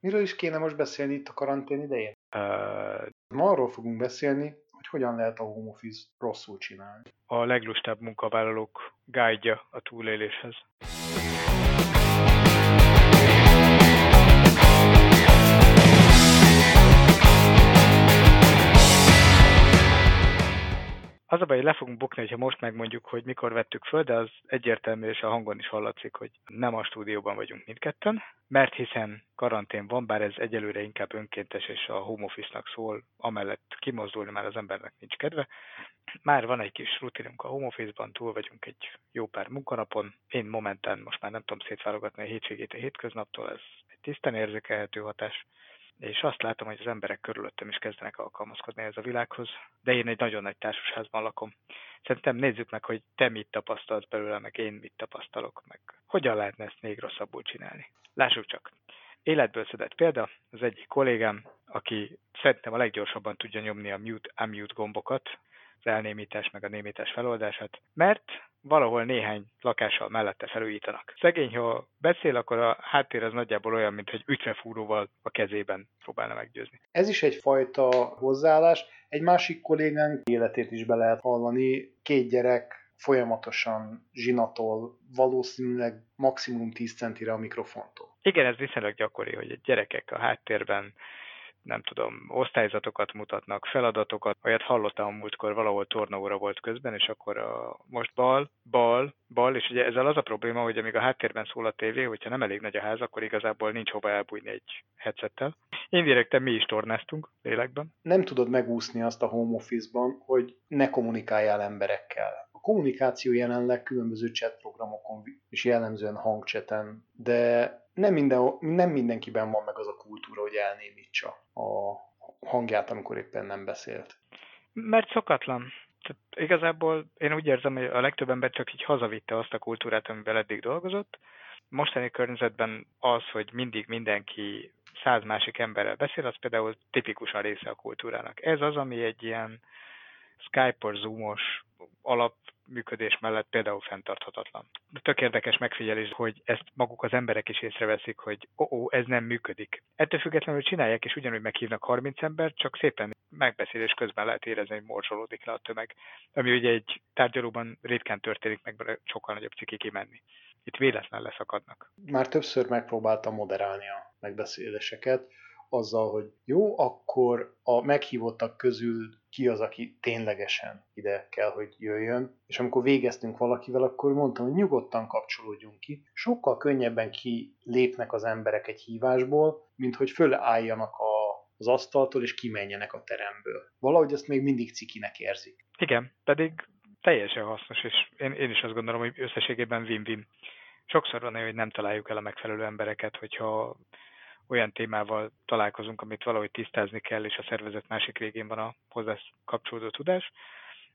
Miről is kéne most beszélni itt a karantén idején? Uh, Ma arról fogunk beszélni, hogy hogyan lehet a home office rosszul csinálni. A leglustább munkavállalók guide a túléléshez. Az a baj, hogy le fogunk bukni, hogyha most megmondjuk, hogy mikor vettük föl, de az egyértelmű, és a hangon is hallatszik, hogy nem a stúdióban vagyunk mindketten, mert hiszen karantén van, bár ez egyelőre inkább önkéntes, és a home office-nak szól, amellett kimozdulni már az embernek nincs kedve. Már van egy kis rutinunk a home office-ban, túl vagyunk egy jó pár munkanapon. Én momentán most már nem tudom szétválogatni a hétvégét a hétköznaptól, ez egy tisztán érzékelhető hatás és azt látom, hogy az emberek körülöttem is kezdenek alkalmazkodni ez a világhoz, de én egy nagyon nagy társasházban lakom. Szerintem nézzük meg, hogy te mit tapasztalsz belőle, meg én mit tapasztalok, meg hogyan lehetne ezt még rosszabbul csinálni. Lássuk csak. Életből szedett példa, az egyik kollégám, aki szerintem a leggyorsabban tudja nyomni a mute-unmute gombokat, az elnémítás meg a némítás feloldását, mert valahol néhány lakással mellette felújítanak. Szegény, ha beszél, akkor a háttér az nagyjából olyan, mint egy ügyfefúróval a kezében próbálna meggyőzni. Ez is egyfajta hozzáállás. Egy másik kollégánk életét is be lehet hallani. Két gyerek folyamatosan zsinatol, valószínűleg maximum 10 centire a mikrofontól. Igen, ez viszonylag gyakori, hogy a gyerekek a háttérben nem tudom, osztályzatokat mutatnak, feladatokat. Olyat hallottam a múltkor, valahol tornaóra volt közben, és akkor a, most bal, bal, bal, és ugye ezzel az a probléma, hogy amíg a háttérben szól a tévé, hogyha nem elég nagy a ház, akkor igazából nincs hova elbújni egy headsettel. Indirekten mi is tornáztunk lélekben. Nem tudod megúszni azt a home office-ban, hogy ne kommunikáljál emberekkel. A kommunikáció jelenleg különböző chat programokon és jellemzően hangcseten, de nem, minden, nem mindenkiben van meg az a kultúra, hogy elnémítsa a hangját, amikor éppen nem beszélt. Mert szokatlan. Tehát igazából én úgy érzem, hogy a legtöbb ember csak így hazavitte azt a kultúrát, amivel eddig dolgozott. Mostani környezetben az, hogy mindig mindenki száz másik emberrel beszél, az például tipikusan része a kultúrának. Ez az, ami egy ilyen Skype-os, Zoom-os alap működés mellett például fenntarthatatlan. Tök érdekes megfigyelés, hogy ezt maguk az emberek is észreveszik, hogy ó, oh, oh, ez nem működik. Ettől függetlenül csinálják, és ugyanúgy meghívnak 30 embert, csak szépen megbeszélés közben lehet érezni, hogy morzsolódik le a tömeg. Ami ugye egy tárgyalóban ritkán történik meg, sokkal nagyobb ciki kimenni. Itt véletlen leszakadnak. Már többször megpróbáltam moderálni a megbeszéléseket, azzal, hogy jó, akkor a meghívottak közül ki az, aki ténylegesen ide kell, hogy jöjjön. És amikor végeztünk valakivel, akkor mondtam, hogy nyugodtan kapcsolódjunk ki. Sokkal könnyebben kilépnek az emberek egy hívásból, mint hogy fölálljanak a az asztaltól, és kimenjenek a teremből. Valahogy ezt még mindig cikinek érzik. Igen, pedig teljesen hasznos, és én, én is azt gondolom, hogy összességében win-win. Sokszor van hogy nem találjuk el a megfelelő embereket, hogyha olyan témával találkozunk, amit valahogy tisztázni kell, és a szervezet másik végén van a hozzá kapcsolódó tudás,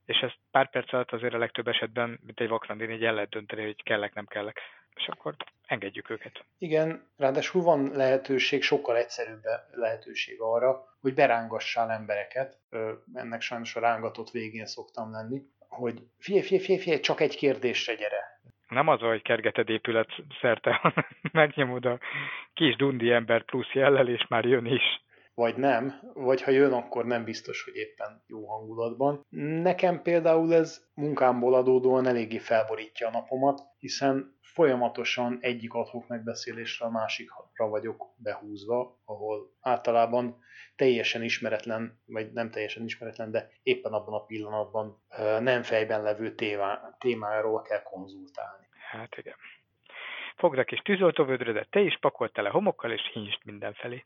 és ezt pár perc alatt azért a legtöbb esetben, mint egy vakrandin, így el lehet dönteni, hogy kellek, nem kellek, és akkor engedjük őket. Igen, ráadásul van lehetőség, sokkal egyszerűbb lehetőség arra, hogy berángassál embereket, ennek sajnos a rángatott végén szoktam lenni, hogy figyelj, figyelj, figyelj, figyelj, csak egy kérdésre gyere, nem az, hogy kergeted épület szerte, megnyomod a kis dundi ember plusz jellel, és már jön is. Vagy nem, vagy ha jön, akkor nem biztos, hogy éppen jó hangulatban. Nekem például ez munkámból adódóan eléggé felborítja a napomat, hiszen folyamatosan egyik adhok megbeszélésre a másikra vagyok behúzva, ahol általában teljesen ismeretlen, vagy nem teljesen ismeretlen, de éppen abban a pillanatban nem fejben levő témá, témáról kell konzultálni. Hát igen. Fogd a kis tűzoltóvödrödet, te is pakolt tele homokkal, és hinst mindenfelé.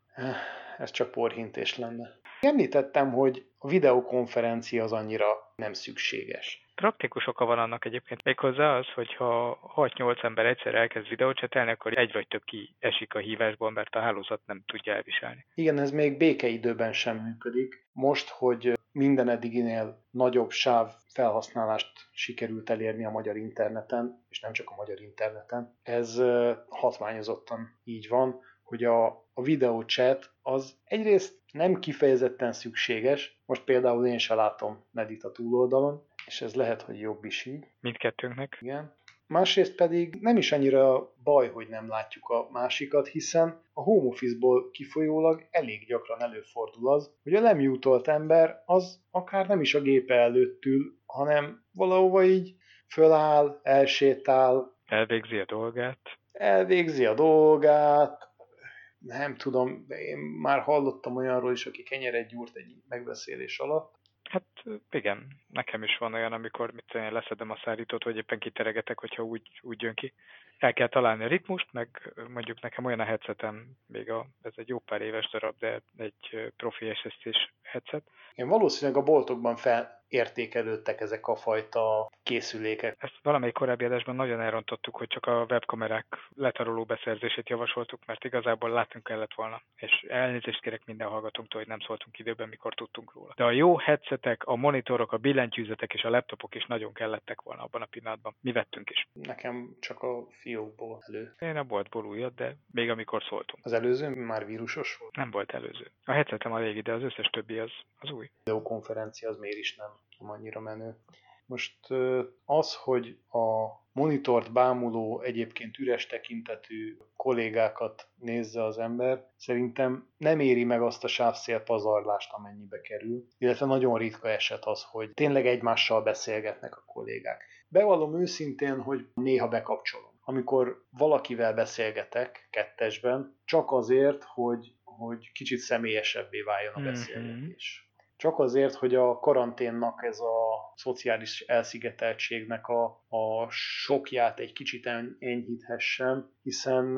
Ez csak porhintés lenne. Említettem, hogy a videokonferencia az annyira nem szükséges. Praktikus oka van annak egyébként. Méghozzá az, hogyha 6-8 ember egyszer elkezd videócsetelni, akkor egy vagy több ki esik a hívásból, mert a hálózat nem tudja elviselni. Igen, ez még békeidőben sem működik. Most, hogy minden eddiginél nagyobb sáv felhasználást sikerült elérni a magyar interneten, és nem csak a magyar interneten, ez hatványozottan így van, hogy a, a videó chat az egyrészt nem kifejezetten szükséges, most például én se látom Nedit a túloldalon, és ez lehet, hogy jobb is így. Mindkettőnknek. Igen. Másrészt pedig nem is annyira baj, hogy nem látjuk a másikat, hiszen a home office-ból kifolyólag elég gyakran előfordul az, hogy a lemjutolt ember az akár nem is a gépe előtt ül, hanem valahova így föláll, elsétál. Elvégzi a dolgát. Elvégzi a dolgát, nem tudom, én már hallottam olyanról is, aki kenyeret gyúrt egy megbeszélés alatt, Hát igen, nekem is van olyan, amikor mit tudom, leszedem a szárítót, vagy éppen kiteregetek, hogyha úgy, úgy jön ki. El kell találni a ritmust, meg mondjuk nekem olyan a headsetem, még a, ez egy jó pár éves darab, de egy profi SST headset. Én valószínűleg a boltokban felértékelődtek ezek a fajta készülékek. Ezt valamelyik korábbi adásban nagyon elrontottuk, hogy csak a webkamerák letaroló beszerzését javasoltuk, mert igazából látunk kellett volna. És elnézést kérek minden hallgatónktól, hogy nem szóltunk időben, mikor tudtunk róla. De a jó headsetek, a monitorok, a billentyűzetek és a laptopok is nagyon kellettek volna abban a pillanatban. Mi vettünk is. Nekem csak a fiókból elő. Én a boltból újat, de még amikor szóltunk. Az előző már vírusos volt? Nem volt előző. A headsetem a régi, de az összes többi az, az új. Videokonferencia az miért is nem, nem annyira menő. Most az, hogy a monitort bámuló, egyébként üres tekintetű kollégákat nézze az ember, szerintem nem éri meg azt a sávszél pazarlást, amennyibe kerül. Illetve nagyon ritka eset az, hogy tényleg egymással beszélgetnek a kollégák. Bevallom őszintén, hogy néha bekapcsolom. Amikor valakivel beszélgetek kettesben, csak azért, hogy, hogy kicsit személyesebbé váljon a mhm. beszélgetés. Mm-hmm csak azért, hogy a karanténnak ez a szociális elszigeteltségnek a, a sokját egy kicsit enyhíthessen, hiszen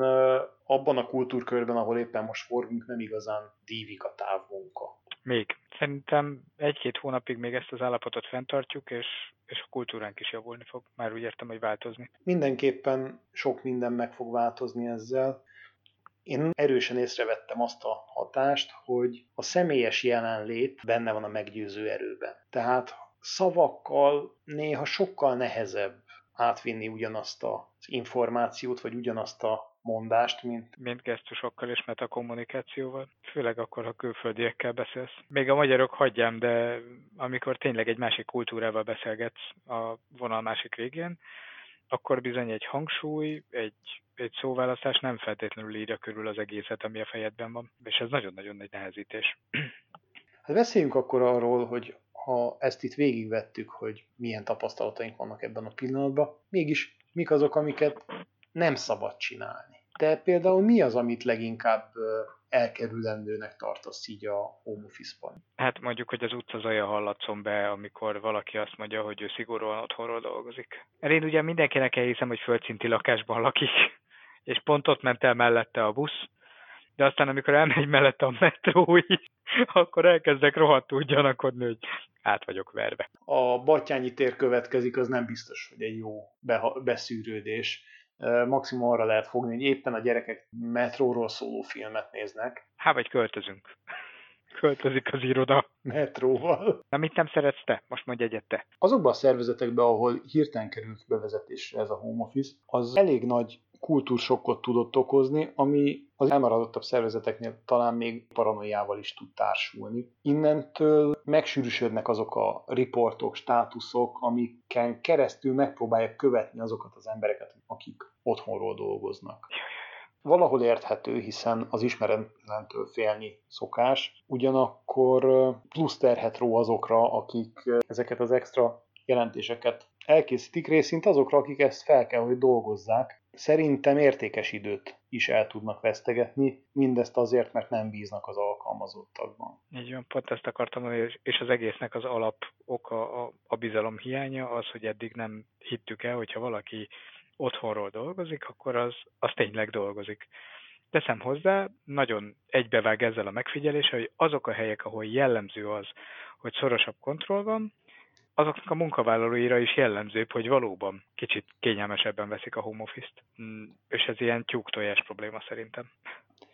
abban a kultúrkörben, ahol éppen most forgunk, nem igazán dívik a távmunka. Még. Szerintem egy-két hónapig még ezt az állapotot fenntartjuk, és, és a kultúránk is javulni fog. Már úgy értem, hogy változni. Mindenképpen sok minden meg fog változni ezzel. Én erősen észrevettem azt a hatást, hogy a személyes jelenlét benne van a meggyőző erőben. Tehát szavakkal néha sokkal nehezebb átvinni ugyanazt az információt, vagy ugyanazt a mondást, mint... Mint gesztusokkal és metakommunikációval. Főleg akkor, ha külföldiekkel beszélsz. Még a magyarok hagyjám, de amikor tényleg egy másik kultúrával beszélgetsz a vonal másik végén, akkor bizony egy hangsúly, egy, egy szóválasztás nem feltétlenül írja körül az egészet, ami a fejedben van, és ez nagyon-nagyon nagy nehezítés. Hát beszéljünk akkor arról, hogy ha ezt itt végigvettük, hogy milyen tapasztalataink vannak ebben a pillanatban, mégis mik azok, amiket nem szabad csinálni. Te például mi az, amit leginkább elkerülendőnek tartasz így a home office-ban? Hát mondjuk, hogy az utca zaja hallatszom be, amikor valaki azt mondja, hogy ő szigorúan otthonról dolgozik. Mert én ugye mindenkinek elhiszem, hogy földszinti lakásban lakik, és pont ott ment el mellette a busz, de aztán amikor elmegy mellette a metró is, akkor elkezdek rohadtul gyanakodni, hogy át vagyok verve. A Batyányi tér következik, az nem biztos, hogy egy jó beszűrődés maximum arra lehet fogni, hogy éppen a gyerekek metróról szóló filmet néznek. Há, vagy költözünk. Költözik az iroda. Metróval. Na mit nem szeretsz te? Most mondj egyet te. Azokban a szervezetekben, ahol hirtelen került bevezetésre ez a home office, az elég nagy kultúrsokkot tudott okozni, ami az elmaradottabb szervezeteknél talán még paranoiával is tud társulni. Innentől megsűrűsödnek azok a riportok, státuszok, amiken keresztül megpróbálják követni azokat az embereket, akik otthonról dolgoznak. Valahol érthető, hiszen az ismeretlentől félni szokás, ugyanakkor plusz terhet ró azokra, akik ezeket az extra jelentéseket elkészítik részint azokra, akik ezt fel kell, hogy dolgozzák, Szerintem értékes időt is el tudnak vesztegetni, mindezt azért, mert nem bíznak az alkalmazottakban. Így van, pont ezt akartam mondani, és az egésznek az alap oka a, a bizalom hiánya, az, hogy eddig nem hittük el, hogyha valaki otthonról dolgozik, akkor az, az tényleg dolgozik. Teszem hozzá, nagyon egybevág ezzel a megfigyeléssel, hogy azok a helyek, ahol jellemző az, hogy szorosabb kontroll van, azoknak a munkavállalóira is jellemzőbb, hogy valóban kicsit kényelmesebben veszik a home office-t. Mm, és ez ilyen tyúktojás probléma szerintem.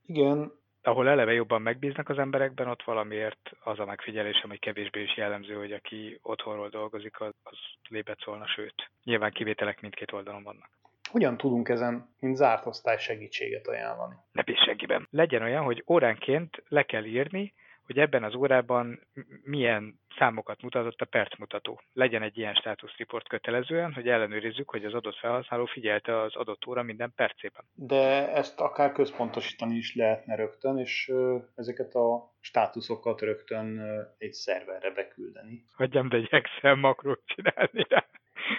Igen. Ahol eleve jobban megbíznak az emberekben, ott valamiért az a megfigyelésem, hogy kevésbé is jellemző, hogy aki otthonról dolgozik, az, az lépet szólna, sőt, nyilván kivételek mindkét oldalon vannak. Hogyan tudunk ezen, mint zárt osztály segítséget ajánlani? Ne seggiben. Legyen olyan, hogy óránként le kell írni, hogy ebben az órában milyen számokat mutatott a percmutató. Legyen egy ilyen státuszreport kötelezően, hogy ellenőrizzük, hogy az adott felhasználó figyelte az adott óra minden percében. De ezt akár központosítani is lehetne rögtön, és ezeket a státuszokat rögtön egy szerverre beküldeni. Hagyjam be egy Excel makrót csinálni rá,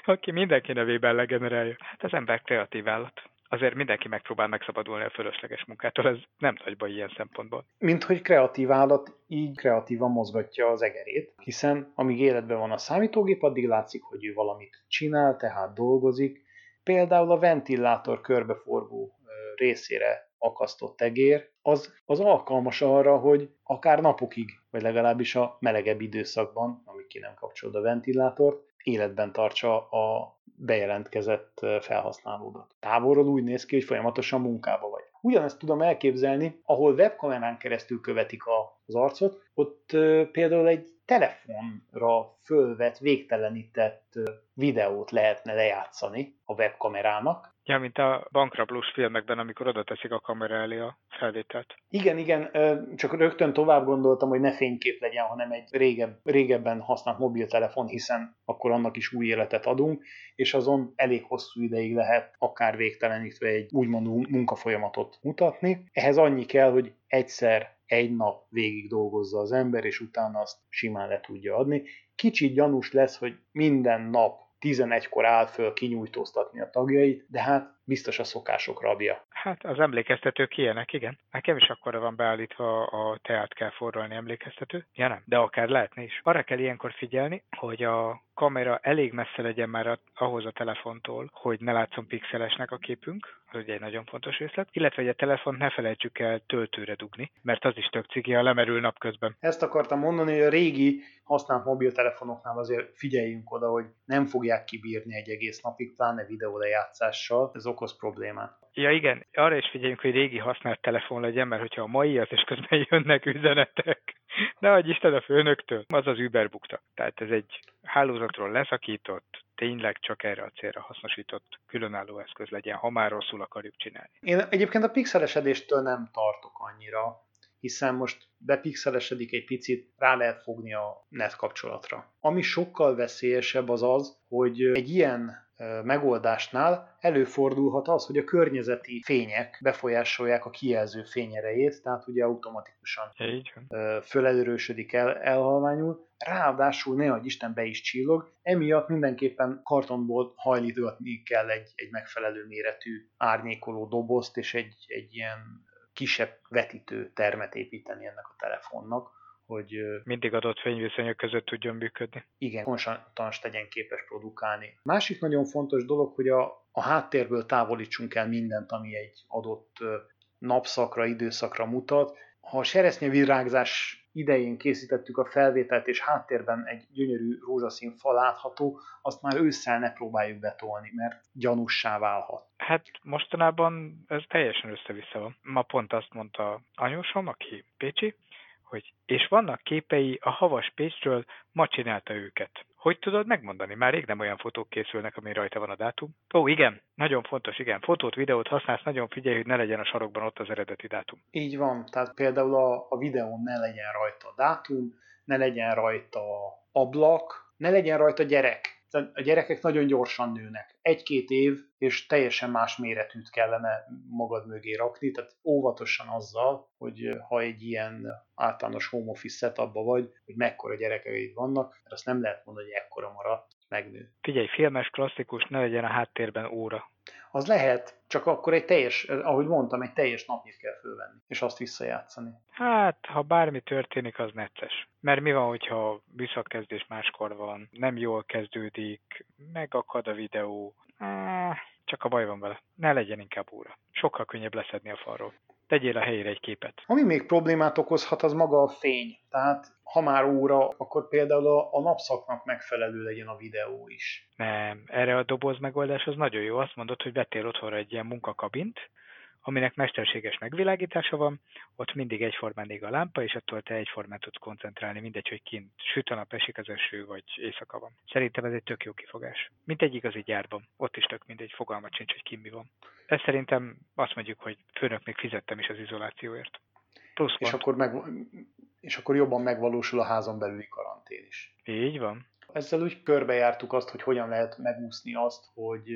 aki mindenki nevében legenerálja. Hát az ember kreatív állat azért mindenki megpróbál megszabadulni a fölösleges munkától, ez nem nagy baj ilyen szempontból. Mint hogy kreatív állat így kreatívan mozgatja az egerét, hiszen amíg életben van a számítógép, addig látszik, hogy ő valamit csinál, tehát dolgozik. Például a ventilátor körbeforgó részére akasztott egér, az, az alkalmas arra, hogy akár napokig, vagy legalábbis a melegebb időszakban, amíg ki nem kapcsolod a ventilátort, életben tartsa a bejelentkezett felhasználódat. Távolról úgy néz ki, hogy folyamatosan munkába vagy. Ugyanezt tudom elképzelni, ahol webkamerán keresztül követik az arcot, ott például egy telefonra fölvett, végtelenített videót lehetne lejátszani a webkamerának, Ja, mint a bankrablós filmekben, amikor oda teszik a kamera elé a felvételt. Igen, igen, csak rögtön tovább gondoltam, hogy ne fénykép legyen, hanem egy régebb, régebben használt mobiltelefon, hiszen akkor annak is új életet adunk, és azon elég hosszú ideig lehet akár végtelenítve egy úgymond munkafolyamatot mutatni. Ehhez annyi kell, hogy egyszer egy nap végig dolgozza az ember, és utána azt simán le tudja adni. Kicsit gyanús lesz, hogy minden nap 11-kor áll föl kinyújtóztatni a tagjait, de hát biztos a szokások rabja. Hát az emlékeztetők ilyenek, igen. Nekem is akkor van beállítva a teát kell forralni emlékeztető. Ja nem, de akár lehetne is. Arra kell ilyenkor figyelni, hogy a kamera elég messze legyen már a, ahhoz a telefontól, hogy ne látszon pixelesnek a képünk, az ugye egy nagyon fontos részlet, illetve hogy a telefont ne felejtsük el töltőre dugni, mert az is tök cigi, ha lemerül napközben. Ezt akartam mondani, hogy a régi használt mobiltelefonoknál azért figyeljünk oda, hogy nem fogják kibírni egy egész napig, pláne videólejátszással, ez okoz problémát. Ja igen, arra is figyeljünk, hogy régi használt telefon legyen, mert hogyha a mai az, és közben jönnek üzenetek, ne adj Isten a főnöktől, az az Uber bukta. Tehát ez egy hálózatról leszakított, tényleg csak erre a célra hasznosított különálló eszköz legyen, ha már rosszul akarjuk csinálni. Én egyébként a pixelesedéstől nem tartok annyira, hiszen most bepixelesedik egy picit, rá lehet fogni a net kapcsolatra. Ami sokkal veszélyesebb az az, hogy egy ilyen megoldásnál előfordulhat az, hogy a környezeti fények befolyásolják a kijelző fényerejét, tehát ugye automatikusan fölelőrösödik el, elhalványul, ráadásul ne adj Isten be is csillog, emiatt mindenképpen kartonból hajlítgatni kell egy, egy megfelelő méretű árnyékoló dobozt és egy, egy ilyen kisebb vetítő termet építeni ennek a telefonnak, hogy... Mindig adott fényviszonyok között tudjon működni. Igen, konstans tegyen képes produkálni. Másik nagyon fontos dolog, hogy a, a háttérből távolítsunk el mindent, ami egy adott napszakra, időszakra mutat. Ha a seresznyevirágzás idején készítettük a felvételt, és háttérben egy gyönyörű rózsaszín fal látható, azt már ősszel ne próbáljuk betolni, mert gyanussá válhat. Hát mostanában ez teljesen össze-vissza van. Ma pont azt mondta anyósom, aki Pécsi, hogy és vannak képei a havas Pécsről, ma csinálta őket. Hogy tudod megmondani? Már rég nem olyan fotók készülnek, ami rajta van a dátum. Ó, igen, nagyon fontos, igen. Fotót, videót használsz, nagyon figyelj, hogy ne legyen a sarokban ott az eredeti dátum. Így van, tehát például a, a videón ne legyen rajta a dátum, ne legyen rajta ablak, ne legyen rajta gyerek a gyerekek nagyon gyorsan nőnek. Egy-két év, és teljesen más méretűt kellene magad mögé rakni, tehát óvatosan azzal, hogy ha egy ilyen általános home office setupban vagy, hogy mekkora gyerekeid vannak, mert azt nem lehet mondani, hogy ekkora maradt, megnő. Figyelj, filmes, klasszikus, ne legyen a háttérben óra. Az lehet, csak akkor egy teljes, ahogy mondtam, egy teljes napnyit kell fölvenni, és azt visszajátszani. Hát, ha bármi történik, az necces. Mert mi van, hogyha visszakezdés máskor van, nem jól kezdődik, megakad a videó, csak a baj van vele. Ne legyen inkább óra. Sokkal könnyebb leszedni a falról tegyél a helyére egy képet. Ami még problémát okozhat, az maga a fény. Tehát ha már óra, akkor például a, a napszaknak megfelelő legyen a videó is. Nem, erre a doboz megoldás az nagyon jó. Azt mondod, hogy vettél otthonra egy ilyen munkakabint, aminek mesterséges megvilágítása van, ott mindig egyformán ég a lámpa, és attól te egyformán tudsz koncentrálni, mindegy, hogy kint süt a nap, esik az eső, vagy éjszaka van. Szerintem ez egy tök jó kifogás. Mint egy igazi gyárban. Ott is tök mindegy, fogalmat sincs, hogy ki mi van. Ez szerintem azt mondjuk, hogy főnök még fizettem is az izolációért. Plusz és akkor meg, és akkor jobban megvalósul a házon belüli karantén is. Így van. Ezzel úgy körbejártuk azt, hogy hogyan lehet megúszni azt, hogy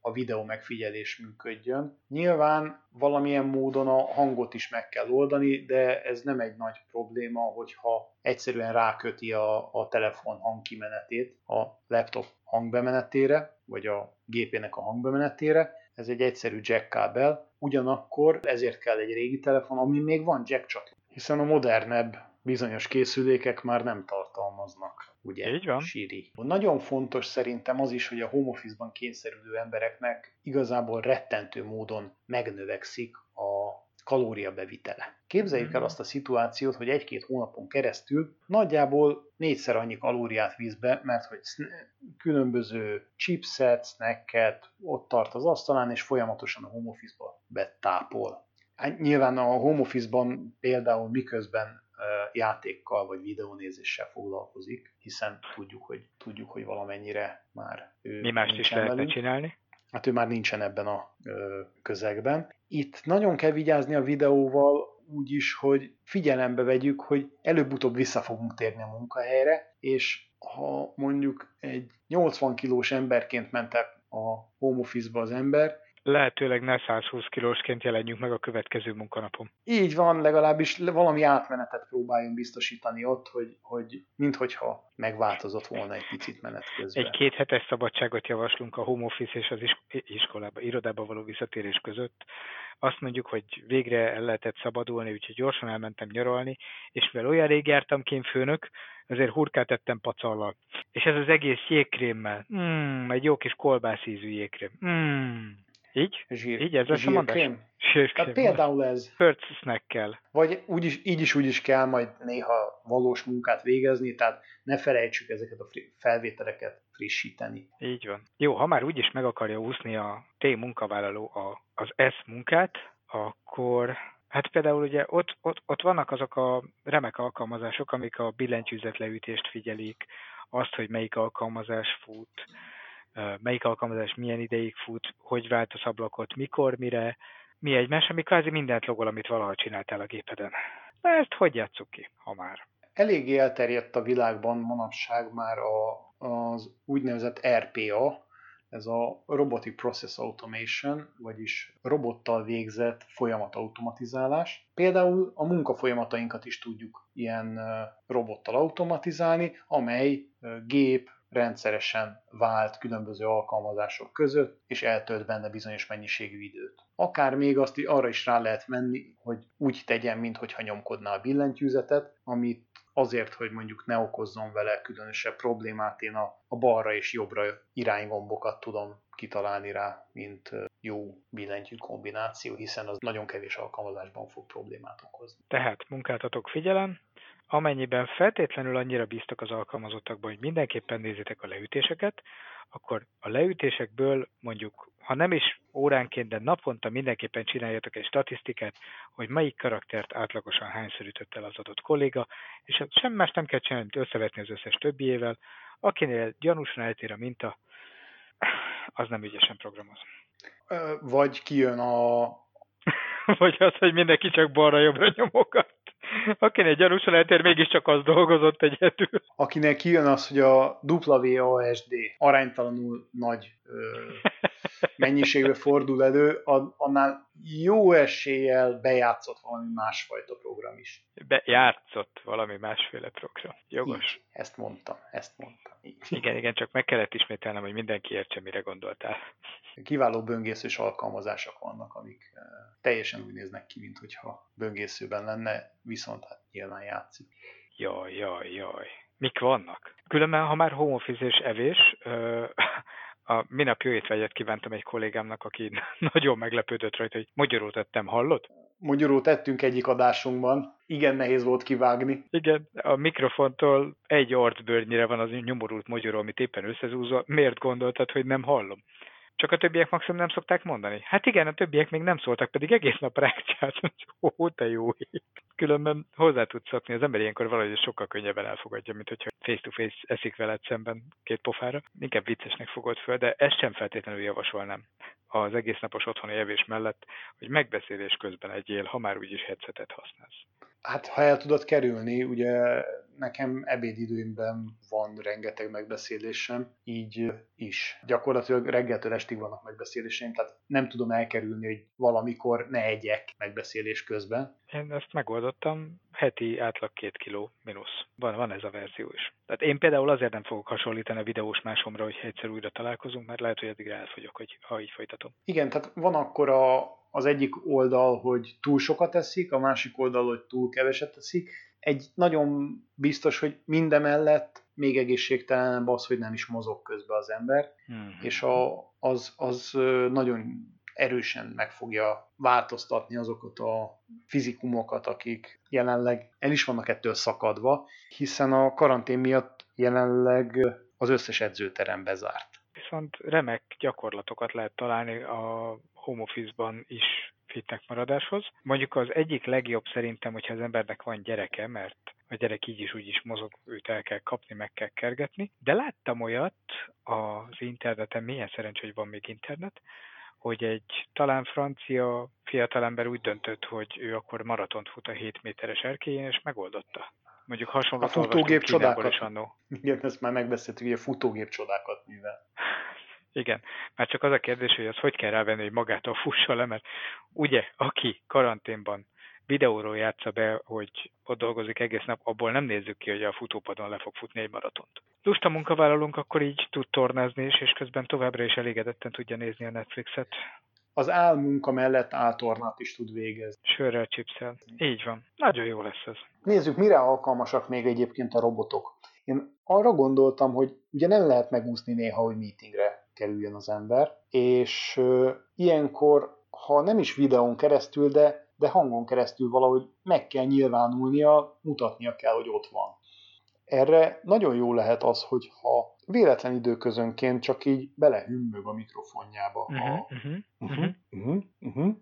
a videó megfigyelés működjön. Nyilván valamilyen módon a hangot is meg kell oldani, de ez nem egy nagy probléma, hogyha egyszerűen ráköti a, a telefon hangkimenetét a laptop hangbemenetére, vagy a gépének a hangbemenetére. Ez egy egyszerű jack kábel, ugyanakkor ezért kell egy régi telefon, ami még van jack csatorna, hiszen a modernebb bizonyos készülékek már nem tartalmaznak, ugye? Így van. Siri. Nagyon fontos szerintem az is, hogy a home office-ban kényszerülő embereknek igazából rettentő módon megnövekszik a kalóriabevitele. Képzeljük el azt a szituációt, hogy egy-két hónapon keresztül nagyjából négyszer annyi kalóriát visz be, mert hogy különböző chipset, snacket ott tart az asztalán, és folyamatosan a home office-ba betápol. Hát nyilván a home office-ban például miközben játékkal vagy videónézéssel foglalkozik, hiszen tudjuk, hogy, tudjuk, hogy valamennyire már ő Mi mást is lehetne velünk. csinálni? Hát ő már nincsen ebben a ö, közegben. Itt nagyon kell vigyázni a videóval, úgy is, hogy figyelembe vegyük, hogy előbb-utóbb vissza fogunk térni a munkahelyre, és ha mondjuk egy 80 kilós emberként mentek a home office-ba az ember, lehetőleg ne 120 kilósként jelenjünk meg a következő munkanapon. Így van, legalábbis valami átmenetet próbáljunk biztosítani ott, hogy, hogy minthogyha megváltozott volna egy picit menet közben. Egy két hetes szabadságot javaslunk a home office és az iskolába, irodába való visszatérés között. Azt mondjuk, hogy végre el lehetett szabadulni, úgyhogy gyorsan elmentem nyaralni, és mivel olyan rég jártam kén főnök, ezért hurkát ettem pacallal. És ez az egész jégkrémmel. Mm, egy jó kis kolbászízű jégkrém. Mm. Így? Zsír, így ez lesz a mondás? Tehát például ez. kell. Vagy úgyis, így is úgy is kell majd néha valós munkát végezni, tehát ne felejtsük ezeket a felvételeket frissíteni. Így van. Jó, ha már úgyis meg akarja úszni a T munkavállaló a, az S munkát, akkor Hát például ugye ott, ott, ott vannak azok a remek alkalmazások, amik a billentyűzet leütést figyelik, azt, hogy melyik alkalmazás fut, melyik alkalmazás milyen ideig fut, hogy vált a ablakot, mikor, mire, mi egymás, ami kvázi mindent logol, amit valaha csináltál a gépeden. Na ezt hogy játsszuk ki, ha már? Eléggé elterjedt a világban manapság már a, az úgynevezett RPA, ez a Robotic Process Automation, vagyis robottal végzett folyamatautomatizálás. Például a munkafolyamatainkat is tudjuk ilyen robottal automatizálni, amely gép, rendszeresen vált különböző alkalmazások között, és eltölt benne bizonyos mennyiségű időt. Akár még azt arra is rá lehet menni, hogy úgy tegyen, mintha nyomkodná a billentyűzetet, amit azért, hogy mondjuk ne okozzon vele különösebb problémát, én a, a balra és jobbra iránygombokat tudom kitalálni rá, mint jó billentyű kombináció, hiszen az nagyon kevés alkalmazásban fog problémát okozni. Tehát munkáltatok figyelem, Amennyiben feltétlenül annyira bíztak az alkalmazottakban, hogy mindenképpen nézzétek a leütéseket, akkor a leütésekből mondjuk, ha nem is óránként, de naponta mindenképpen csináljatok egy statisztikát, hogy melyik karaktert átlagosan hányszor ütött el az adott kolléga, és sem más nem kell csinálni, mint összevetni az összes többiével. Akinél gyanúsan eltér a minta, az nem ügyesen programoz. Vagy kijön a... Vagy az, hogy mindenki csak balra-jobbra nyomogat. Akinek gyanúsan eltér, mégiscsak az dolgozott egyedül. Akinek kijön az, hogy a WASD aránytalanul nagy ö, mennyiségbe fordul elő, annál jó eséllyel bejátszott valami másfajta program is. Bejátszott valami másféle program. Jogos. Így, ezt mondtam, ezt mondtam. Így. Igen, igen, csak meg kellett ismételnem, hogy mindenki értse, mire gondoltál. Kiváló böngészős alkalmazások vannak, amik teljesen úgy néznek ki, mintha böngészőben lenne, viszont hát nyilván játszik. Jaj, jaj, jaj. Mik vannak? Különben, ha már home office és evés, a minap jó étvágyat kívántam egy kollégámnak, aki nagyon meglepődött rajta, hogy magyarul tettem, hallott? Magyarul tettünk egyik adásunkban, igen nehéz volt kivágni. Igen, a mikrofontól egy arcbőrnyire van az nyomorult magyarul, amit éppen összezúzva. Miért gondoltad, hogy nem hallom? Csak a többiek maximum nem szokták mondani. Hát igen, a többiek még nem szóltak, pedig egész nap rákcsát. Ó, te jó. Különben hozzá tudsz szokni, az ember ilyenkor valahogy sokkal könnyebben elfogadja, mint hogyha face-to-face eszik veled szemben két pofára. Inkább viccesnek fogod föl, de ezt sem feltétlenül javasolnám az egész napos otthoni evés mellett, hogy megbeszélés közben egyél, ha már úgyis headsetet használsz. Hát ha el tudod kerülni, ugye nekem ebédidőimben van rengeteg megbeszélésem, így is. Gyakorlatilag reggeltől estig vannak megbeszéléseim, tehát nem tudom elkerülni, hogy valamikor ne egyek megbeszélés közben. Én ezt megoldottam, heti átlag két kiló mínusz. Van, van ez a verzió is. Tehát én például azért nem fogok hasonlítani a videós másomra, hogy egyszer újra találkozunk, mert lehet, hogy addigra elfogyok, hogy, ha így folytatom. Igen, tehát van akkor a, az egyik oldal, hogy túl sokat teszik, a másik oldal, hogy túl keveset teszik, egy nagyon biztos, hogy mindemellett még egészségtelenebb az, hogy nem is mozog közben az ember, hmm. és a, az, az nagyon erősen meg fogja változtatni azokat a fizikumokat, akik jelenleg el is vannak ettől szakadva, hiszen a karantén miatt jelenleg az összes edzőterem bezárt. Viszont remek gyakorlatokat lehet találni a home office-ban is fitnek maradáshoz. Mondjuk az egyik legjobb szerintem, hogyha az embernek van gyereke, mert a gyerek így is úgy is mozog, őt el kell kapni, meg kell kergetni. De láttam olyat az interneten, milyen szerencsé, hogy van még internet, hogy egy talán francia fiatalember úgy döntött, hogy ő akkor maratont fut a 7 méteres erkélyén, és megoldotta. Mondjuk hasonló a futógép csodákat. Is annó. Igen, ezt már megbeszéltük, hogy a futógép csodákat mivel. Igen, már csak az a kérdés, hogy az hogy kell rávenni, hogy magától fussa le, mert ugye, aki karanténban videóról játsza be, hogy ott dolgozik egész nap, abból nem nézzük ki, hogy a futópadon le fog futni egy maratont. Lusta munkavállalónk akkor így tud tornázni is, és közben továbbra is elégedetten tudja nézni a Netflixet. Az álmunka mellett áltornát is tud végezni. Sörrel, chipszel. Így van. Nagyon jó lesz ez. Nézzük, mire alkalmasak még egyébként a robotok. Én arra gondoltam, hogy ugye nem lehet megúszni néha, hogy meetingre kerüljön az ember, és uh, ilyenkor, ha nem is videón keresztül, de, de hangon keresztül valahogy meg kell nyilvánulnia, mutatnia kell, hogy ott van. Erre nagyon jó lehet az, hogy ha véletlen időközönként csak így belehümmög a mikrofonjába. Uh-huh, uh-huh, uh-huh, uh-huh, uh-huh.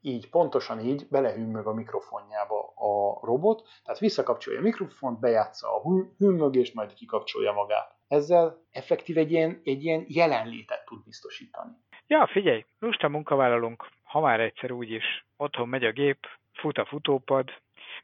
Így, pontosan így belehümmög a mikrofonjába a robot, tehát visszakapcsolja a mikrofont, bejátsza a hümmögést, majd kikapcsolja magát ezzel effektív egy ilyen, egy ilyen jelenlétet tud biztosítani. Ja, figyelj, lusta munkavállalunk, ha már egyszer úgyis otthon megy a gép, fut a futópad,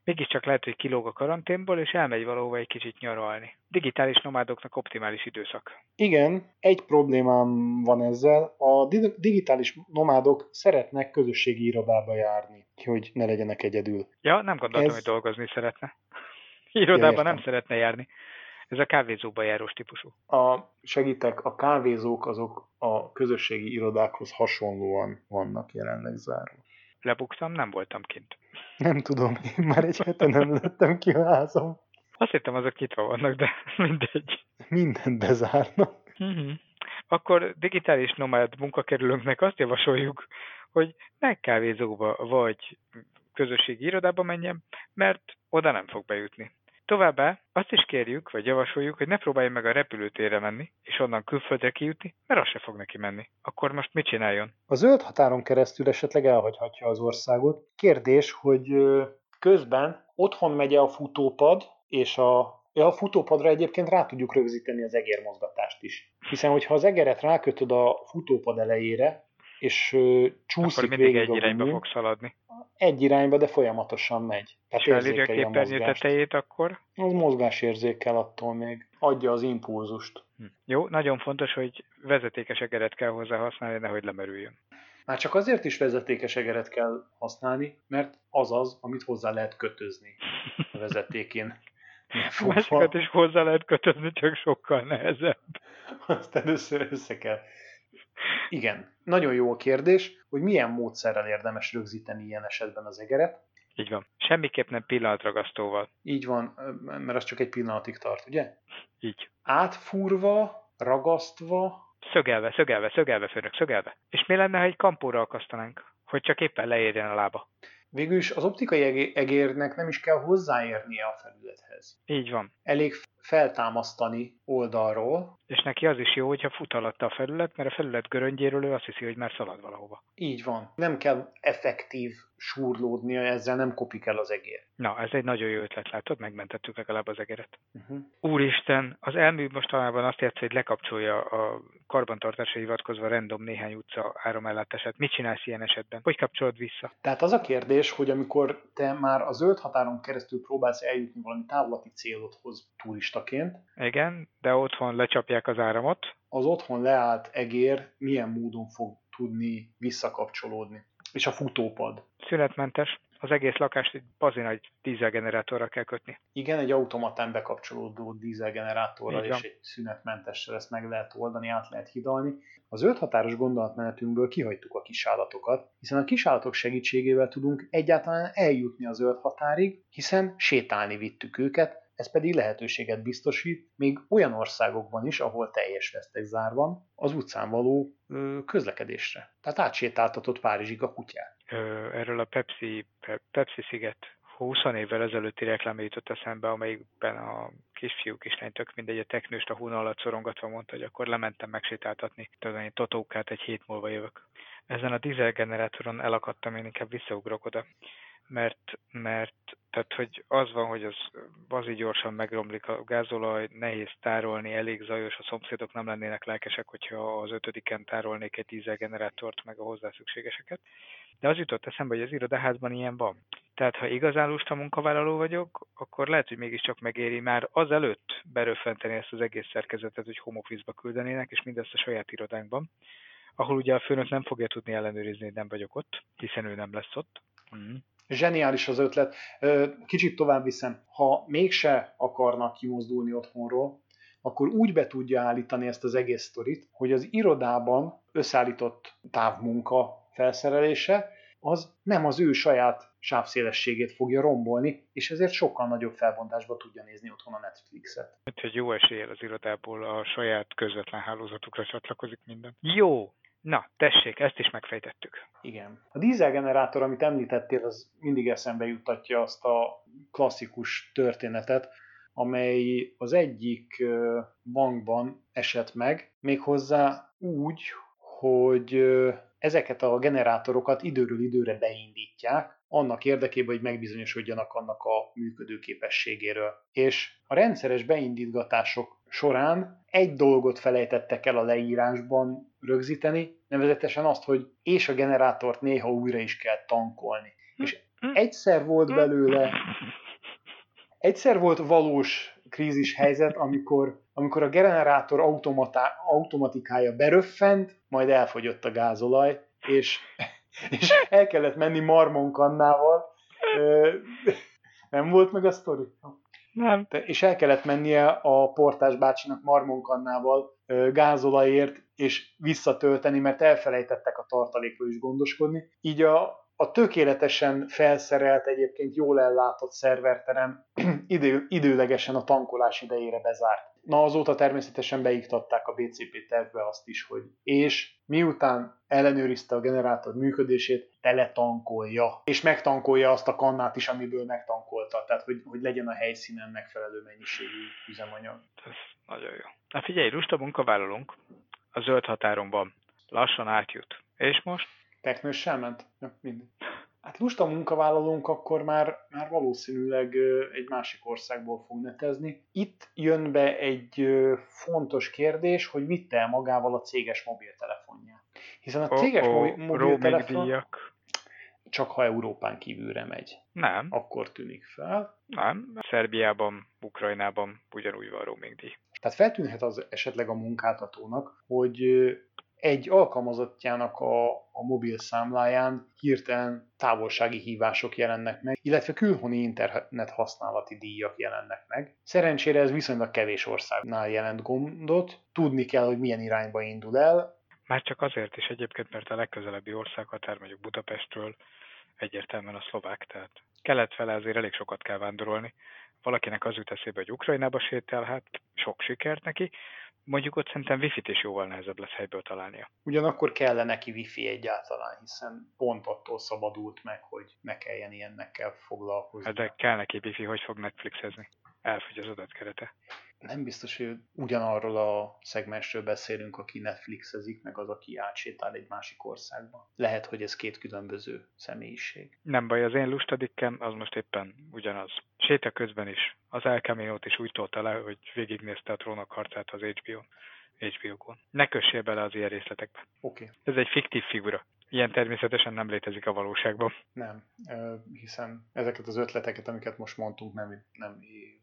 mégiscsak lehet, hogy kilóg a karanténból, és elmegy valahova egy kicsit nyaralni. Digitális nomádoknak optimális időszak. Igen, egy problémám van ezzel. A digitális nomádok szeretnek közösségi irodába járni, hogy ne legyenek egyedül. Ja, nem gondoltam, Ez... hogy dolgozni szeretne. Irodában ja, nem szeretne járni. Ez a kávézóba járós típusú. A, segítek, a kávézók azok a közösségi irodákhoz hasonlóan vannak jelenleg zárva. Lebuktam, nem voltam kint. Nem tudom, én már egy hete nem lettem ki a házam. Azt hittem, azok nyitva vannak, de mindegy. Mindent bezárnak. Uh-huh. Akkor digitális nomád munkakerülőnknek azt javasoljuk, hogy ne kávézóba vagy közösségi irodába menjen, mert oda nem fog bejutni. Továbbá azt is kérjük, vagy javasoljuk, hogy ne próbálja meg a repülőtérre menni, és onnan külföldre kijutni, mert az se fog neki menni. Akkor most mit csináljon? A zöld határon keresztül esetleg elhagyhatja az országot. Kérdés, hogy közben otthon megy a futópad, és a Ja, a futópadra egyébként rá tudjuk rögzíteni az egérmozgatást is. Hiszen, hogyha az egeret rákötöd a futópad elejére, és uh, csúszik Akkor mindig egy irányba fog szaladni. Egy irányba, de folyamatosan megy. Tehát és felírja a képernyő tetejét akkor? Az mozgásérzékkel attól még. Adja az impulzust. Hm. Jó, nagyon fontos, hogy vezetékes egeret kell hozzá használni, nehogy lemerüljön. Már csak azért is vezetékes egeret kell használni, mert az az, amit hozzá lehet kötözni a vezetékén. Másikat is hozzá lehet kötözni, csak sokkal nehezebb. Azt először össze kell igen, nagyon jó a kérdés, hogy milyen módszerrel érdemes rögzíteni ilyen esetben az egeret. Így van. Semmiképp nem pillanatragasztóval. Így van, mert az csak egy pillanatig tart, ugye? Így. Átfúrva, ragasztva. Szögelve, szögelve, szögelve, főnök, szögelve. És mi lenne, ha egy kampóra akasztanánk, hogy csak éppen leérjen a lába? Végül is az optikai egérnek nem is kell hozzáérnie a felülethez. Így van. Elég feltámasztani oldalról. És neki az is jó, hogyha fut alatta a felület, mert a felület göröngyéről ő azt hiszi, hogy már szalad valahova. Így van. Nem kell effektív súrlódnia, ezzel nem kopik el az egér. Na, ez egy nagyon jó ötlet, látod? Megmentettük legalább az egeret. Uh-huh. Úristen, az elmű mostanában azt játszik, hogy lekapcsolja a karbantartásra hivatkozva random néhány utca áramellátását. Mit csinálsz ilyen esetben? Hogy kapcsolod vissza? Tehát az a kérdés, hogy amikor te már a zöld határon keresztül próbálsz eljutni valami távlati célodhoz turistaként. Igen, de otthon lecsapják az áramot. Az otthon leállt egér milyen módon fog tudni visszakapcsolódni? És a futópad? Szünetmentes az egész lakást egy bazi nagy dízelgenerátorra kell kötni. Igen, egy automatán bekapcsolódó dízelgenerátorral és egy szünetmentessel ezt meg lehet oldani, át lehet hidalni. Az öt határos gondolatmenetünkből kihagytuk a kisállatokat, hiszen a kisállatok segítségével tudunk egyáltalán eljutni az öt határig, hiszen sétálni vittük őket, ez pedig lehetőséget biztosít még olyan országokban is, ahol teljes vesztegzár van, az utcán való ö, közlekedésre. Tehát átsétáltatott Párizsig a kutyát. Erről a Pepsi, Pepsi sziget 20 évvel ezelőtti reklámja jutott eszembe, amelyikben a kisfiú, kislány, tök mindegy, a teknőst a hóna alatt szorongatva mondta, hogy akkor lementem megsétáltatni, tudom én, totókát egy hét múlva jövök. Ezen a dízelgenerátoron elakadtam, én inkább visszaugrok oda mert, mert tehát, hogy az van, hogy az bazi gyorsan megromlik a gázolaj, nehéz tárolni, elég zajos, a szomszédok nem lennének lelkesek, hogyha az ötödiken tárolnék egy dízelgenerátort, meg a hozzá szükségeseket. De az jutott eszembe, hogy az irodaházban ilyen van. Tehát, ha igazán lusta munkavállaló vagyok, akkor lehet, hogy mégiscsak megéri már azelőtt beröffenteni ezt az egész szerkezetet, hogy home office-ba küldenének, és mindezt a saját irodánkban, ahol ugye a főnök nem fogja tudni ellenőrizni, hogy nem vagyok ott, hiszen ő nem lesz ott. Mm. Zseniális az ötlet. Kicsit tovább viszem. Ha mégse akarnak kimozdulni otthonról, akkor úgy be tudja állítani ezt az egész sztorit, hogy az irodában összeállított távmunka felszerelése az nem az ő saját sávszélességét fogja rombolni, és ezért sokkal nagyobb felbontásba tudja nézni otthon a Netflixet. Mint hogy jó eséllyel az irodából a saját közvetlen hálózatukra csatlakozik minden. Jó, Na, tessék, ezt is megfejtettük. Igen. A dízelgenerátor, amit említettél, az mindig eszembe juttatja azt a klasszikus történetet, amely az egyik bankban esett meg, méghozzá úgy, hogy ezeket a generátorokat időről időre beindítják, annak érdekében, hogy megbizonyosodjanak annak a működőképességéről. És a rendszeres beindítgatások során egy dolgot felejtettek el a leírásban rögzíteni, nevezetesen azt, hogy és a generátort néha újra is kell tankolni. És egyszer volt belőle, egyszer volt valós krízis helyzet, amikor, amikor a generátor automatá, automatikája beröffent, majd elfogyott a gázolaj, és, és el kellett menni marmonkannával. Nem volt meg a sztori? Nem. És el kellett mennie a portás bácsinak marmonkannával gázolajért, és visszatölteni, mert elfelejtettek a tartalékról is gondoskodni. Így a, a tökéletesen felszerelt, egyébként jól ellátott szerverterem idő, időlegesen a tankolás idejére bezárt. Na azóta természetesen beiktatták a BCP tervbe azt is, hogy és miután ellenőrizte a generátor működését, teletankolja, és megtankolja azt a kannát is, amiből megtankolta, tehát hogy, hogy legyen a helyszínen megfelelő mennyiségű üzemanyag. Ez nagyon jó. Na figyelj, lusta munkavállalunk a zöld határon van. Lassan átjut. És most? Teknőssel ment? Ja, mindig. Hát lusta munkavállalónk akkor már, már valószínűleg egy másik országból fog netezni. Itt jön be egy fontos kérdés, hogy vitte el magával a céges mobiltelefonját. Hiszen a céges oh, oh, mobiltelefon csak ha Európán kívülre megy. Nem. Akkor tűnik fel. Nem. Szerbiában, Ukrajnában ugyanúgy van roaming díj. Tehát feltűnhet az esetleg a munkáltatónak, hogy egy alkalmazottjának a, a mobil számláján hirtelen távolsági hívások jelennek meg, illetve külhoni internet használati díjak jelennek meg. Szerencsére ez viszonylag kevés országnál jelent gondot, tudni kell, hogy milyen irányba indul el. Már csak azért is egyébként, mert a legközelebbi országhatár mondjuk Budapestről egyértelműen a szlovák, tehát kelet fele azért elég sokat kell vándorolni. Valakinek az jut eszébe, hogy Ukrajnába sétál, hát sok sikert neki, mondjuk ott szerintem wifi-t is jóval nehezebb lesz helyből találnia. Ugyanakkor kellene neki wifi egyáltalán, hiszen pont attól szabadult meg, hogy ne kelljen ilyennekkel foglalkozni. Hát de kell neki wifi, hogy fog Netflixezni. Elfogy az adatkerete nem biztos, hogy ugyanarról a szegmensről beszélünk, aki Netflixezik, meg az, aki átsétál egy másik országba. Lehet, hogy ez két különböző személyiség. Nem baj, az én lustadikkem az most éppen ugyanaz. Séta közben is. Az El Camino-t is úgy tolta le, hogy végignézte a trónok harcát az HBO. HBO-kon. Ne kössél bele az ilyen részletekbe. Oké. Okay. Ez egy fiktív figura. Ilyen természetesen nem létezik a valóságban. Nem, hiszen ezeket az ötleteket, amiket most mondtunk, nem, nem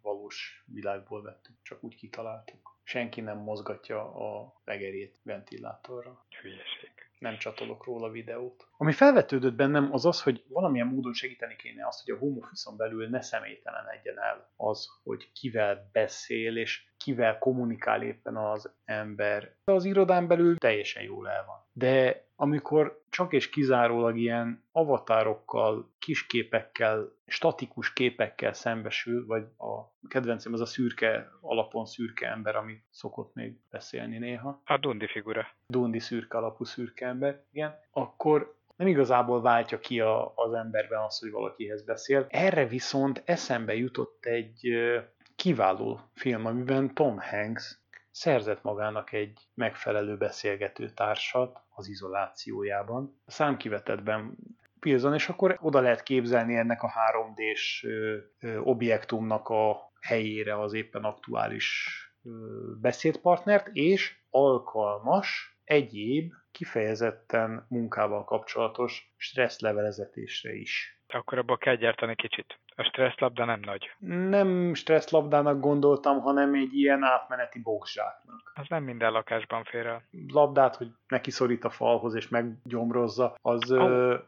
valós világból vettük, csak úgy kitaláltuk. Senki nem mozgatja a legerét ventilátorra. Hülyeség nem csatolok róla videót. Ami felvetődött bennem az az, hogy valamilyen módon segíteni kéne azt, hogy a home office belül ne személytelen legyen el az, hogy kivel beszél, és kivel kommunikál éppen az ember. Az irodán belül teljesen jól el van. De amikor csak és kizárólag ilyen avatárokkal, kisképekkel, statikus képekkel szembesül, vagy a kedvencem az a szürke, alapon szürke ember, ami szokott még beszélni néha. A Dundi figura. Dundi szürke alapú szürke ember, igen. Akkor nem igazából váltja ki a, az emberben azt, hogy valakihez beszél. Erre viszont eszembe jutott egy kiváló film, amiben Tom Hanks szerzett magának egy megfelelő beszélgető társat az izolációjában. A számkivetetben Pilzon, és akkor oda lehet képzelni ennek a 3D-s objektumnak a helyére az éppen aktuális beszédpartnert, és alkalmas egyéb, kifejezetten munkával kapcsolatos stresszlevelezetésre is. Akkor abba kell gyártani kicsit. A stresszlabda nem nagy. Nem stresszlabdának gondoltam, hanem egy ilyen átmeneti boxzsáknak. Az nem minden lakásban fér el. Labdát, hogy neki szorít a falhoz és meggyomrozza, az, oh.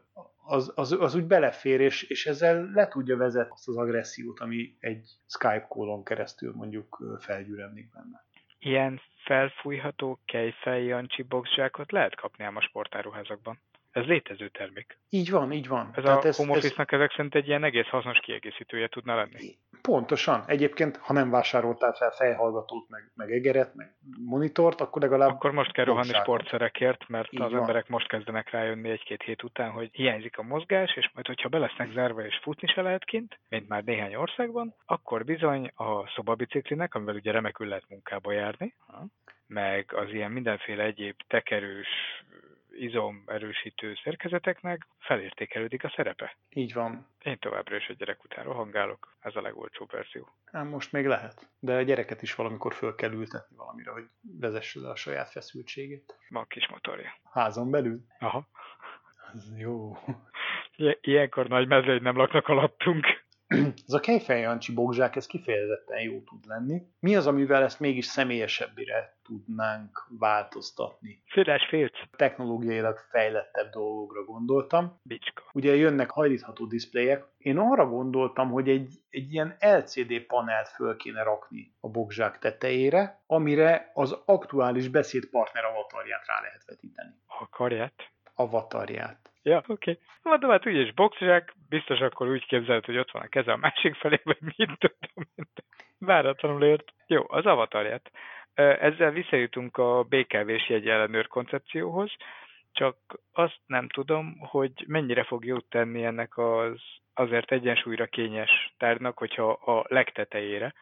az, az, az úgy belefér, és, és ezzel le tudja vezetni azt az agressziót, ami egy Skype kólon keresztül mondjuk felgyűremlik benne. Ilyen felfújható kejfej Jancsi boxzsákot lehet kapni ám a sportáruházakban. Ez létező termék. Így van, így van. Ez Tehát a ez, home office-nak ez... ezek szerint egy ilyen egész hasznos kiegészítője tudna lenni. Pontosan. Egyébként, ha nem vásároltál fel fejhallgatót, meg, meg egeret, meg monitort, akkor legalább... Akkor most kell rohanni sportszerekért, mert így az van. emberek most kezdenek rájönni egy-két hét után, hogy hiányzik a mozgás, és majd, hogyha be lesznek zárva és futni se lehet kint, mint már néhány országban, akkor bizony a szobabiciklinek, amivel ugye remekül lehet munkába járni, meg az ilyen mindenféle egyéb tekerős izom erősítő szerkezeteknek felértékelődik a szerepe. Így van. Én továbbra is a gyerek után rohangálok, ez a legolcsóbb verzió. Hát most még lehet, de a gyereket is valamikor föl kell ültetni valamire, hogy vezesse le a saját feszültségét. Van kis motorja. Házon belül? Aha. Ez jó. Ilyenkor nagy mezőny nem laknak alattunk. ez a Kejfej Jancsi bogzsák, ez kifejezetten jó tud lenni. Mi az, amivel ezt mégis személyesebbire tudnánk változtatni? Füles filc. Technológiailag fejlettebb dolgokra gondoltam. Bicska. Ugye jönnek hajlítható diszpléjek. Én arra gondoltam, hogy egy, egy ilyen LCD panelt föl kéne rakni a bogzsák tetejére, amire az aktuális beszédpartner avatarját rá lehet vetíteni. Akarját? Avatarját. Ja, oké. Okay. Mondom, hát úgyis boxzsák, biztos akkor úgy képzeld, hogy ott van a keze a másik felé, vagy mit tudom. Váratlanul ért. Jó, az avatarját. Ezzel visszajutunk a BKV-s jegyellenőr koncepcióhoz, csak azt nem tudom, hogy mennyire fog jót tenni ennek az azért egyensúlyra kényes tárnak, hogyha a legtetejére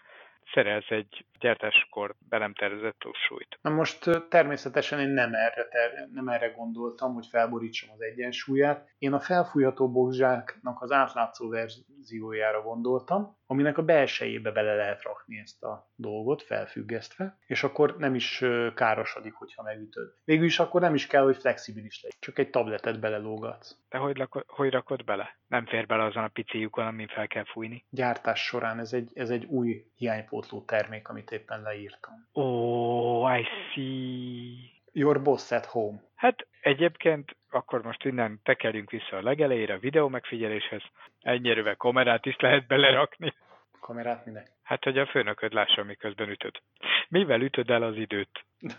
szerez egy gyártáskor be nem tervezett plusz súlyt. Na most természetesen én nem erre, ter- nem erre gondoltam, hogy felborítsam az egyensúlyát. Én a felfújható boxzsáknak az átlátszó verziójára gondoltam, aminek a belsejébe bele lehet rakni ezt a dolgot, felfüggesztve, és akkor nem is károsodik, hogyha megütöd. Végül is akkor nem is kell, hogy flexibilis legyen, csak egy tabletet belelógatsz. De hogy, lako- hogy rakod bele? Nem fér bele azon a pici lyukon, amin fel kell fújni. Gyártás során ez egy, ez egy új hiánypótló termék, amit éppen leírtam. Oh, I see. Your boss at home. Hát egyébként akkor most innen tekerjünk vissza a legelejére, a videó megfigyeléshez. Ennyire kamerát is lehet belerakni. Kamerát minek? Hát, hogy a főnököd lássa, miközben ütöd. Mivel ütöd el az időt?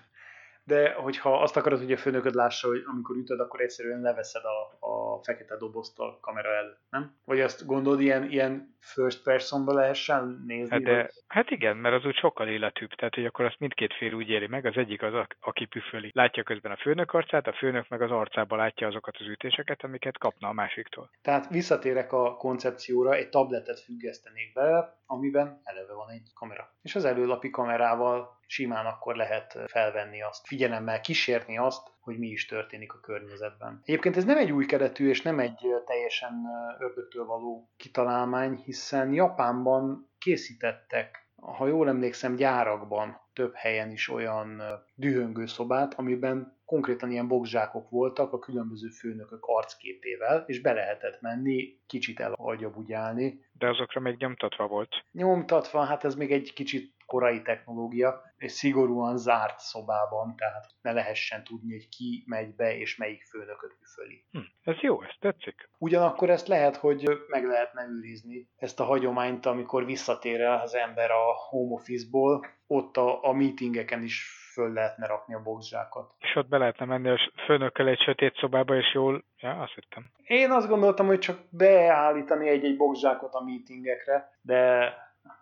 de hogyha azt akarod, hogy a főnököd lássa, hogy amikor ütöd, akkor egyszerűen leveszed a, a fekete dobozt a kamera el, nem? Vagy azt gondolod, ilyen, ilyen first personba lehessen nézni? Hát, de, hát igen, mert az úgy sokkal életűbb, tehát hogy akkor azt mindkét fél úgy éli meg, az egyik az, a, aki püföli. Látja közben a főnök arcát, a főnök meg az arcába látja azokat az ütéseket, amiket kapna a másiktól. Tehát visszatérek a koncepcióra, egy tabletet függesztenék bele, amiben eleve van egy kamera. És az előlapi kamerával simán akkor lehet felvenni azt, figyelemmel kísérni azt, hogy mi is történik a környezetben. Egyébként ez nem egy új keretű és nem egy teljesen ördögtől való kitalálmány, hiszen Japánban készítettek, ha jól emlékszem, gyárakban több helyen is olyan dühöngő szobát, amiben konkrétan ilyen boxzsákok voltak a különböző főnökök arcképével, és be lehetett menni, kicsit elagyabugyálni. De azokra még nyomtatva volt. Nyomtatva, hát ez még egy kicsit korai technológia, és szigorúan zárt szobában, tehát ne lehessen tudni, hogy ki megy be, és melyik főnököt üföli. Hm, ez jó, ez tetszik. Ugyanakkor ezt lehet, hogy meg lehetne őrizni, ezt a hagyományt, amikor visszatér el az ember a home office-ból, ott a, a meetingeken is föl lehetne rakni a boxzsákot. És ott be lehetne menni a főnökkel egy sötét szobába, és jól... Ja, azt hittem. Én azt gondoltam, hogy csak beállítani egy-egy boxzsákot a meetingekre, de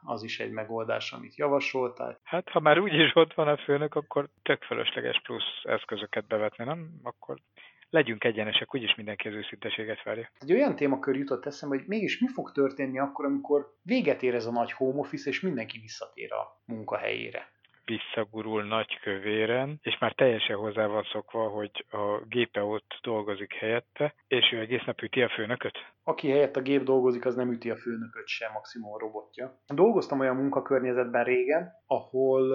az is egy megoldás, amit javasoltál. Hát, ha már úgyis ott van a főnök, akkor tök fölösleges plusz eszközöket bevetni, nem? Akkor legyünk egyenesek, úgyis mindenki az őszinteséget várja. Egy olyan témakör jutott eszembe, hogy mégis mi fog történni akkor, amikor véget ér ez a nagy home office, és mindenki visszatér a munkahelyére visszagurul nagy kövéren, és már teljesen hozzá van szokva, hogy a gépe ott dolgozik helyette, és ő egész nap üti a főnököt? Aki helyett a gép dolgozik, az nem üti a főnököt sem, maximum a robotja. Dolgoztam olyan munkakörnyezetben régen, ahol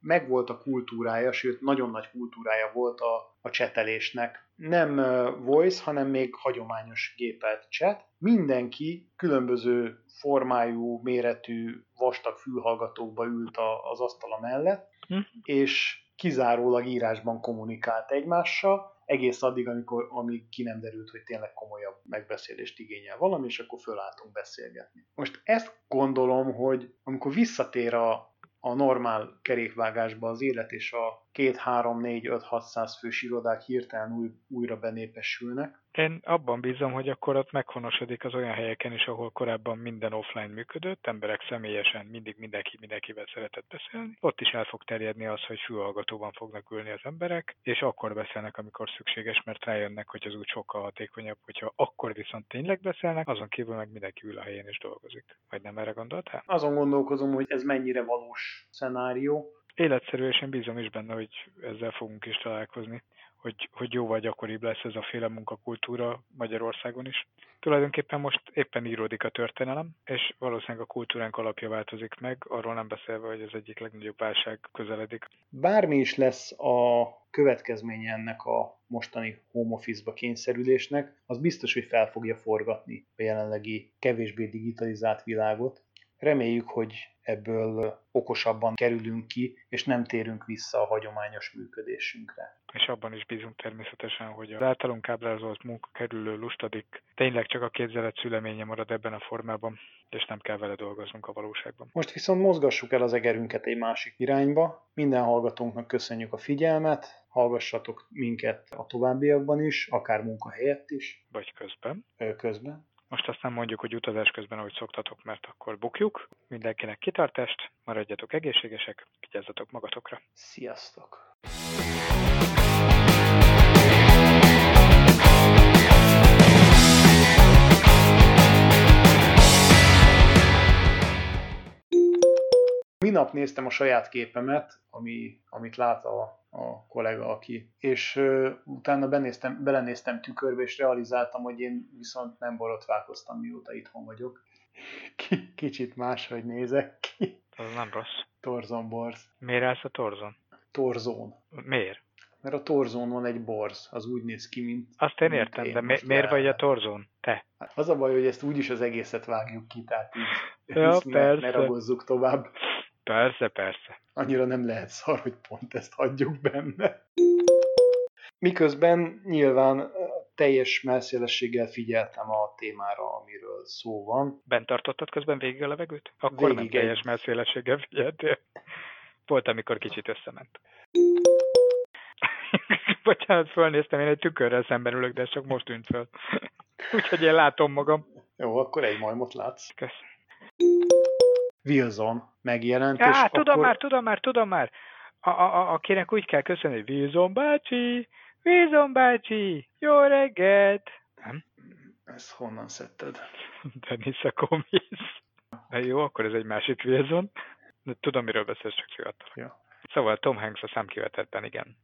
megvolt a kultúrája, sőt nagyon nagy kultúrája volt a, a csetelésnek. Nem voice, hanem még hagyományos gépelt chat. Mindenki különböző formájú, méretű, vastag fülhallgatókba ült a, az asztala mellett, hm. és kizárólag írásban kommunikált egymással, egész addig, amikor, amíg ki nem derült, hogy tényleg komolyabb megbeszélést igényel valami, és akkor fölálltunk beszélgetni. Most ezt gondolom, hogy amikor visszatér a, a normál kerékvágásba az élet, és a 2, 3, 4, 5, 600 fős irodák hirtelen új, újra benépesülnek. Én abban bízom, hogy akkor ott meghonosodik az olyan helyeken is, ahol korábban minden offline működött, emberek személyesen mindig mindenki mindenkivel szeretett beszélni. Ott is el fog terjedni az, hogy fülhallgatóban fognak ülni az emberek, és akkor beszélnek, amikor szükséges, mert rájönnek, hogy az úgy sokkal hatékonyabb, hogyha akkor viszont tényleg beszélnek, azon kívül meg mindenki ül a helyén és dolgozik. Vagy nem erre gondoltál? Azon gondolkozom, hogy ez mennyire valós szenárió, életszerűen bízom is benne, hogy ezzel fogunk is találkozni, hogy, hogy jóval gyakoribb lesz ez a féle munkakultúra Magyarországon is. Tulajdonképpen most éppen íródik a történelem, és valószínűleg a kultúránk alapja változik meg, arról nem beszélve, hogy az egyik legnagyobb válság közeledik. Bármi is lesz a következménye ennek a mostani home office-ba kényszerülésnek, az biztos, hogy fel fogja forgatni a jelenlegi kevésbé digitalizált világot. Reméljük, hogy ebből okosabban kerülünk ki, és nem térünk vissza a hagyományos működésünkre. És abban is bízunk természetesen, hogy az általunk ábrázolt munkakerülő lustadik tényleg csak a képzelet szüleménye marad ebben a formában, és nem kell vele dolgoznunk a valóságban. Most viszont mozgassuk el az egerünket egy másik irányba. Minden hallgatónknak köszönjük a figyelmet, hallgassatok minket a továbbiakban is, akár munkahelyett is. Vagy közben. Közben. Most azt nem mondjuk, hogy utazás közben, ahogy szoktatok, mert akkor bukjuk. Mindenkinek kitartást, maradjatok egészségesek, vigyázzatok magatokra. Sziasztok! Minap néztem a saját képemet, ami, amit lát a a kollega, aki. És uh, utána benéztem, belenéztem tükörbe, és realizáltam, hogy én viszont nem borotválkoztam, mióta itthon vagyok. K- kicsit máshogy nézek ki. Az nem rossz. Torzon borz. Miért állsz a torzon? Torzón. Miért? Mert a torzón van egy borz, az úgy néz ki, mint... Azt én értem, én de mi, miért vagy a torzón? Te? Az a baj, hogy ezt úgyis az egészet vágjuk ki, tehát így ja, ne, ne ragozzuk tovább. Persze, persze. Annyira nem lehet szar, hogy pont ezt hagyjuk benne. Miközben nyilván teljes melszélességgel figyeltem a témára, amiről szó van. Bent tartottad közben végig a levegőt? Akkor végig nem teljes melszélességgel figyeltél. Volt, amikor kicsit összement. Bocsánat, fölnéztem, én egy tükörrel szemben ülök, de csak most tűnt föl. Úgyhogy én látom magam. Jó, akkor egy majmot látsz. Kösz. Wilson megjelent. Á, és tudom akkor... már, tudom már, tudom már. A, a, a, akinek úgy kell köszönni, hogy Wilson bácsi, Wilson bácsi, jó reggelt! Nem? Ezt honnan szedted? Denis a komisz. Na jó, akkor ez egy másik Wilson. De tudom, miről beszélsz, csak fiatal. Ja. Szóval Tom Hanks a számkivetetben, igen.